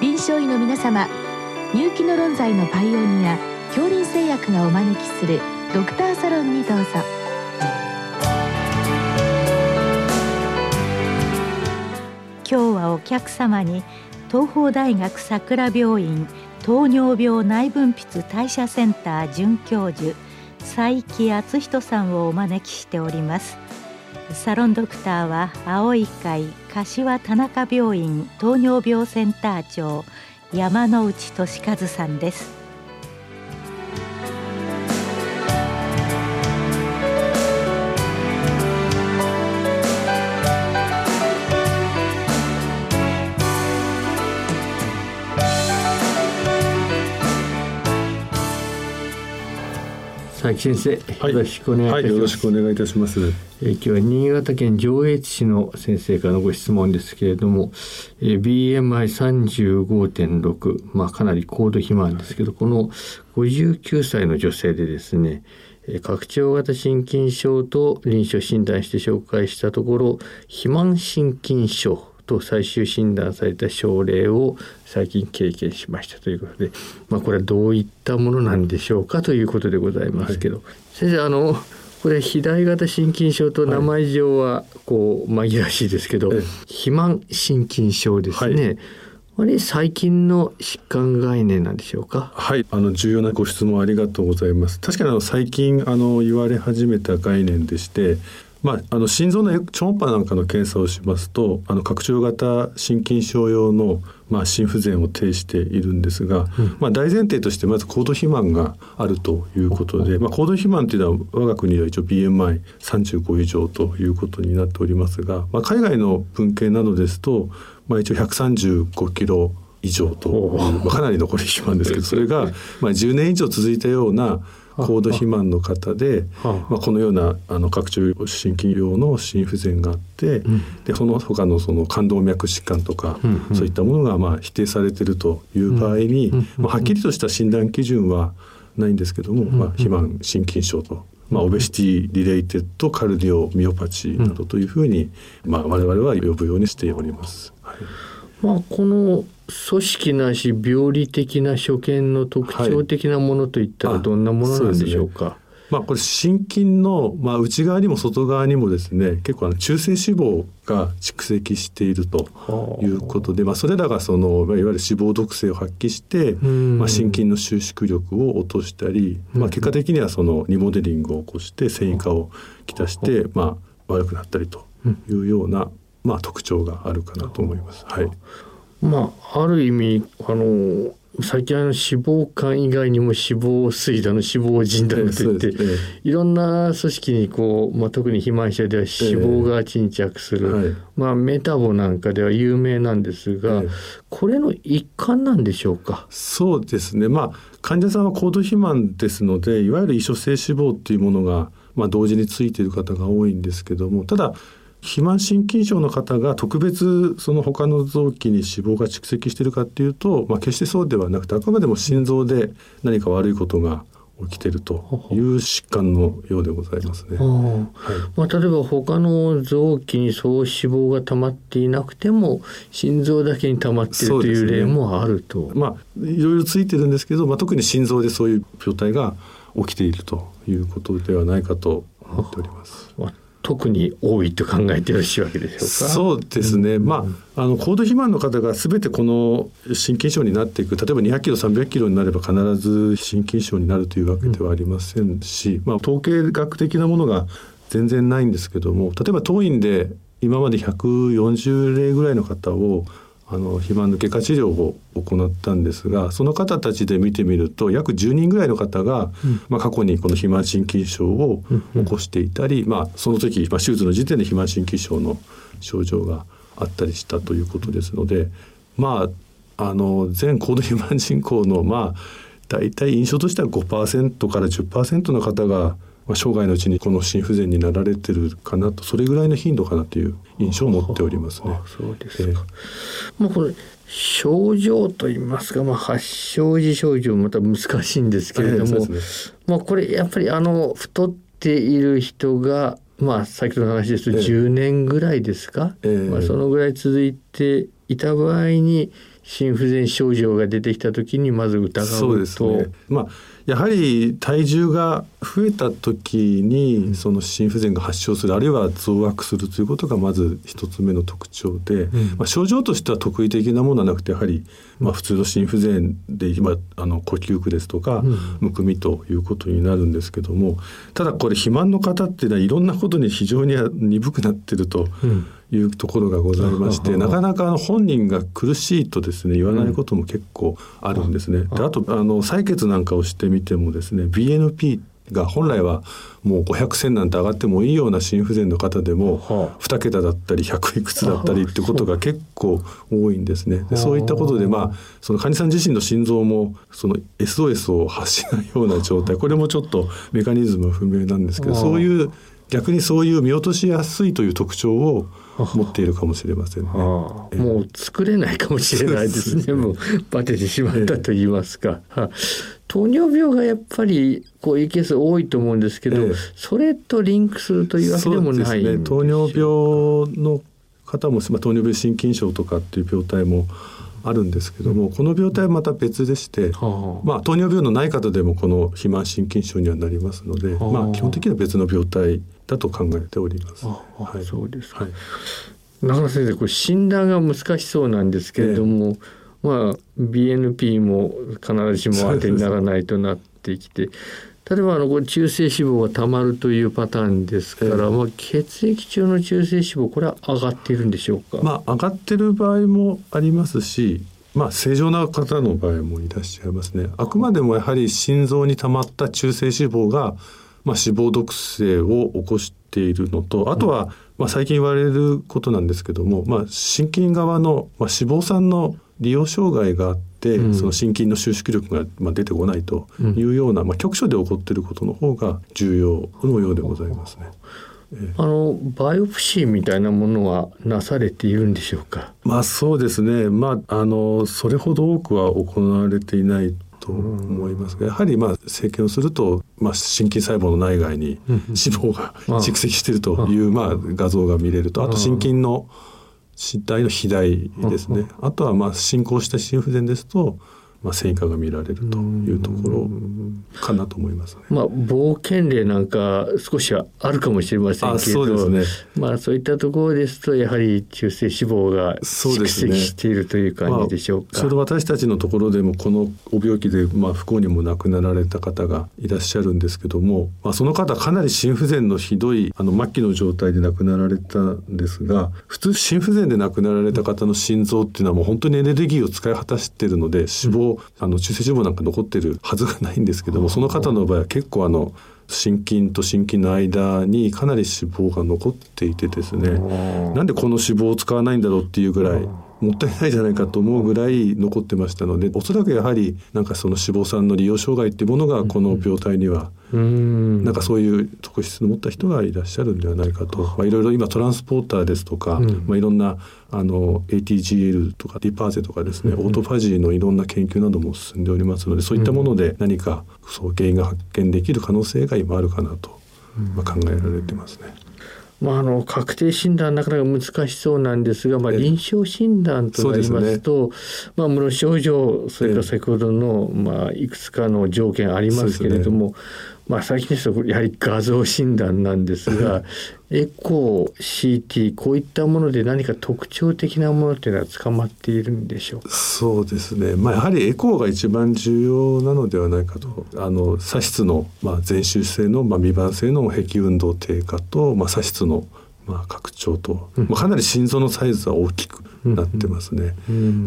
臨床医の皆様入気の論剤のパイオニア恐林製薬がお招きするドクターサロンにどうぞ。今日はお客様に東邦大学桜病院糖尿病内分泌代謝センター准教授佐伯敦人さんをお招きしております。サロンドクターは青い会柏田中病院糖尿病センター長山内俊和さんです。佐伯先生、はい、よろしくお願いいたします、はい、よろしくお願いいたします。えー、今日は新潟県上越市の先生からのご質問ですけれども、えー、BMI35.6、まあかなり高度肥満ですけど、この59歳の女性でですね、拡張型心筋症と臨床診断して紹介したところ肥満心筋症と最終診断された症例を最近経験しましたということで、まあ、これはどういったものなんでしょうかということでございますけど、はい、先生あのこれ肥大型心筋症と名前上はこう紛らわしいですけど、はい、肥満心筋症ですね。はいあれ最近の疾患概念なんでしょうか？はい、あの重要なご質問ありがとうございます。確かにあの最近あの言われ始めた概念でして、まあ、あの心臓の超音波なんかの検査をしますとあの拡張型心筋症用の、まあ、心不全を呈しているんですが、うん、まあ、大前提としてまず高度肥満があるということで、まあ、高度肥満というのは我が国では一応 BMI35 以上ということになっておりますが、まあ、海外の文献などですと、まあ、一応135キロ以上と、まあ、かなりの肥満ですけど それが、まあ、10年以上続いたような高度肥満の方で、まあ、このようなあの拡張型心筋症様の心不全があって、うん、でその他のその冠動脈疾患とか、うんうん、そういったものがまあ否定されているという場合に、うんうん、まあ、はっきりとした診断基準はないんですけども、まあ、肥満心筋症と。まあ、 obesity-related cardiomyopathy などというふうに、まあ、我々は呼ぶようにしております。はいまあ、この組織なし病理的な所見の特徴的なものといったらどんなものなんでしょうか、はいまあ、これ心筋の、まあ、内側にも外側にもですね結構あの中性脂肪が蓄積しているということで、まあ、それらがそのいわゆる脂肪毒性を発揮して、まあ、心筋の収縮力を落としたり、まあ、結果的にはそのリモデリングを起こして繊維化をきたして、まあ、悪くなったりというような、まあ、特徴があるかなと思います。はい。まあある意味あの最近あの脂肪肝以外にも脂肪水だの脂肪腎だのといって、ええ、いろんな組織にこう、まあ、特に肥満者では脂肪が沈着する、えはい、まあ、メタボなんかでは有名なんですが、これの一環なんでしょうか？そうですね。まあ患者さんは高度肥満ですのでいわゆる異所性脂肪っていうものが、まあ、同時についている方が多いんですけどもただ肥満心筋症の方が特別その他の臓器に脂肪が蓄積しているかっていうと、まあ、決してそうではなくてあくまでも心臓で何か悪いことが起きてるという疾患のようでございますね。はい、まあ、例えば他の臓器にそう脂肪が溜まっていなくても心臓だけに溜まっているという例もあると。ね、まあいろいろついてるんですけど、まあ、特に心臓でそういう病態が起きているということではないかと思っております。特に多いと考えてよろしいわけでしょうか？そうですね。うん、まああの高度肥満の方がすべてこの心筋症になっていく、例えば200キロ300キロになれば必ず心筋症になるというわけではありませんし、うん、まあ統計学的なものが全然ないんですけども、例えば当院で今まで140例ぐらいの方をあの肥満の外科治療を行ったんですがその方たちで見てみると約10人ぐらいの方が、うん、まあ、過去にこの肥満心筋症を起こしていたり、うん、まあ、その時、まあ、手術の時点で肥満心筋症の症状があったりしたということですのでまああの全高度肥満人口のまあ大体印象としては5%から10%の方がまあ、生涯のうちにこの心不全になられてるかなとそれぐらいの頻度かなという印象を持っておりますね。そうですか、えー、まあ、これ症状といいますか、まあ、発症時症状また難しいんですけれども、えーね、まあ、これやっぱりあの太っている人がまあ先ほどの話ですと10年ぐらいですか、えー、まあ、そのぐらい続いていた場合に心不全症状が出てきた時にまず疑うとそうですね。まあやはり体重が増えた時にその心不全が発症するあるいは増悪するということがまず一つ目の特徴で、うん、まあ、症状としては特異的なものはなくてやはりまあ普通の心不全で今あの呼吸苦ですとかむくみということになるんですけどもただこれ肥満の方っていうのはいろんなことに非常に鈍くなってると。うんいうところがございまして、なかなかあの本人が苦しいとですね言わないことも結構あるんですね。であとあの採血なんかをしてみてもですね BNP が本来はもう500線なんて上がってもいいような心不全の方でも2桁だったり100いくつだったりってことが結構多いんですね。でそういったことでまあその患者さん自身の心臓もその SOS を発しないような状態。これもちょっとメカニズム不明なんですけどそういう逆にそういう見落としやすいという特徴を持っているかもしれませんね。もう作れないかもしれないですね。もうバテてしまったと言いますか。糖尿病がやっぱりこういうケース多いと思うんですけど、ええ、それとリンクするというわけでもないね、糖尿病の方も、まあ、糖尿病心筋症とかっていう病態もあるんですけども、うん、この病態はまた別でして、はあ、まあ、糖尿病のない方でもこの肥満心筋症にはなりますので、はあ、まあ、基本的には別の病態だと考えております。はい、そうですか、はい、中野先生これ診断が難しそうなんですけれども、えまあ BNP も必ずしも当てにならないとなってきて。例えばあの中性脂肪がたまるというパターンですから、まあ、血液中の中性脂肪これは上がっているんでしょうか、まあ、上がってる場合もありますし、まあ、正常な方の場合もいらっしゃいますね。あくまでもやはり心臓にたまった中性脂肪が、まあ、脂肪毒性を起こしているのとあとは、まあ、最近言われることなんですけども、まあ、心筋側の、まあ、脂肪酸の利用障害があって、うん、その心筋の収縮力がまあ出てこないというような、うん、まあ、局所で起こっていることの方が重要のようでございますね。あのバイオプシーみたいなものはなされているんでしょうか？まあそうですね。まああのそれほど多くは行われていないと思いますが、やはりまあ生検をすると、まあ、心筋細胞の内外に 脂肪が蓄積しているという、まあ、画像が見れるとあと心筋の身体の肥大ですね、あとはまあ進行した心不全ですとまあ、繊維化が見られるというところかなと思います、ね、まあ、冒険例なんか少しはあるかもしれませんけどそうです、ね、まあ、そういったところですとやはり中性脂肪が蓄積しているという感じでしょうか。ちょうど私たちのところでもこのご病気で、まあ、不幸にも亡くなられた方がいらっしゃるんですけども、まあ、その方かなり心不全のひどいあの末期の状態で亡くなられたんですが普通心不全で亡くなられた方の心臓っていうのはもう本当にエネルギーを使い果たしているので脂肪、うんあの中性脂肪なんか残ってるはずがないんですけどもその方の場合は結構あの心筋と心筋の間にかなり脂肪が残っていてですね。なんでこの脂肪を使わないんだろうっていうぐらいもったいないじゃないかと思うぐらい残ってましたのでおそらくやはりなんかその脂肪酸の利用障害っていうものがこの病態にはなんかそういう特質を持った人がいらっしゃるんではないかと、まあ、いろいろ今トランスポーターですとか、まあ、いろんなあの ATGL とかディパーゼとかですね、オートファジーのいろんな研究なども進んでおりますのでそういったもので何かそう原因が発見できる可能性が今あるかなと、まあ、考えられてますね。まあ、あの確定診断なかなか難しそうなんですが、まあ、臨床診断となりますと、ね、まあ、無症状それから先ほどの、まあ、いくつかの条件ありますけれども、まあ、最近ですとやはり画像診断なんですがエコー CT こういったもので何か特徴的なものっていうのは捕まっているんでしょうか？そうですね、まあ、やはりエコーが一番重要なのではないかと。あの左室の、まあ、全周性の、まあ、未盤性の壁運動低下と、まあ、左室のまあ、拡張と、まあ、かなり心臓のサイズは大きくなってますね。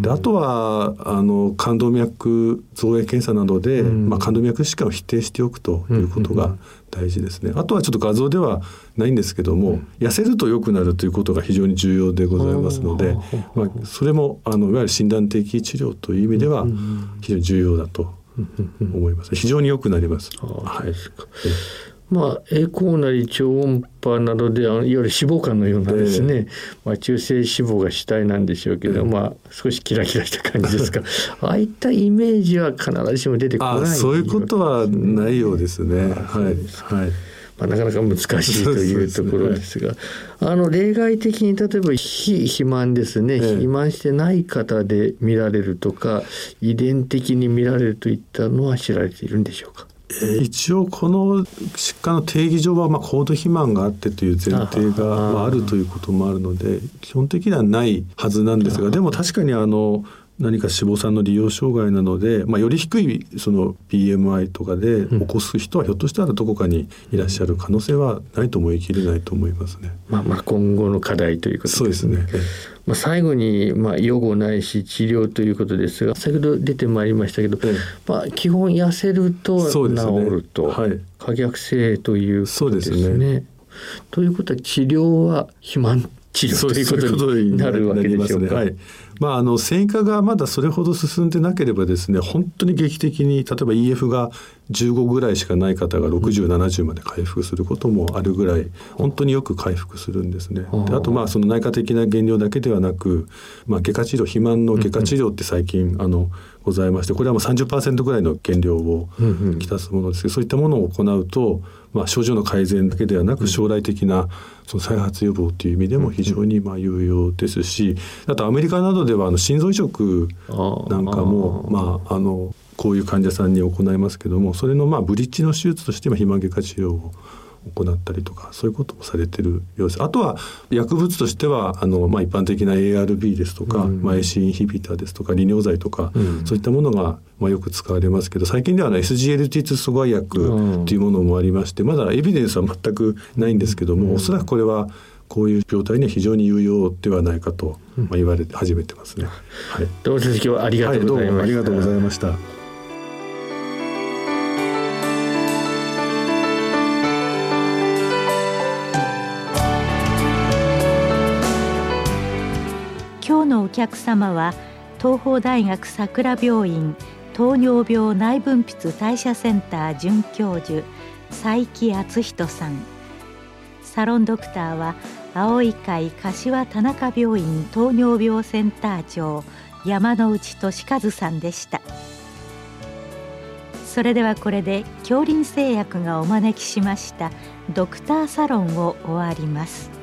であとはあの冠動脈造影検査などで、まあ、冠動脈疾患を否定しておくということが大事ですね。あとはちょっと画像ではないんですけども、痩せると良くなるということが非常に重要でございますので、まあ、それもあのいわゆる診断的治療という意味では非常に重要だと思います。非常に良くなります。はい。まあ、栄光なり超音波などでいわゆる脂肪肝のようなですね、えー、まあ、中性脂肪が主体なんでしょうけど、えー、まあ、少しキラキラした感じですか。ああいったイメージは必ずしも出てこないそういうことはないようですね。はい、はい。まあ、なかなか難しいというところですが、あの例外的に例えば非肥満ですね、ええ、肥満してない方で見られるとか遺伝的に見られるといったのは知られているんでしょうか？えー、一応この疾患の定義上はまあ高度肥満があってという前提がまああるということもあるので基本的にはないはずなんですがでも確かにあの何か脂肪酸の利用障害なので、まあ、より低いその BMI とかで起こす人はひょっとしたらどこかにいらっしゃる可能性はないと思い切れないと思いますね。まあ、まあ今後の課題ということで。すね。そうですね。まあ、最後に、まあ、予後ないし治療ということですが先ほど出てまいりましたけど、まあ、基本痩せると治ると、ねはい、可逆性ということですね。すね。ということは治療は肥満治療ということになるわけでしょうか。はいまあ、あの繊維化がまだそれほど進んでなければですね本当に劇的に例えば EF が15ぐらいしかない方が6070まで回復することもあるぐらい本当によく回復するんですね。であとまあその内科的な減量だけではなく、まあ、外科治療肥満の外科治療って最近あのございましてこれはもう30%ぐらいの減量をきたすものですけどそういったものを行うと、まあ、症状の改善だけではなく将来的なその再発予防という意味でも非常にまあ有用ですしあとアメリカなどではあの心臓移植なんかもまああのこういう患者さんに行いますけどもそれのまあブリッジの手術として肥満外科治療を行ったりとかそういうこともされてるようです。あとは薬物としてはあの、まあ、一般的な ARB ですとか、うん、まあ、AC インヒビターですとか利尿剤とか、うん、そういったものが、まあ、よく使われますけど最近では、ね、SGLT2 阻害薬というものもありましてまだエビデンスは全くないんですけども、うん、おそらくこれはこういう病態には非常に有用ではないかと、まあ、言われ始めてますね。はい、どうも先生今日はありがとうございました、はい、ありがとうございました。客様は東邦大学桜病院糖尿病内分泌代謝センター准教授佐伯敦人さん。サロンドクターは青い会柏田中病院糖尿病センター長山内俊和さんでした。それではこれで恐林製薬がお招きしました。ドクターサロンを終わります。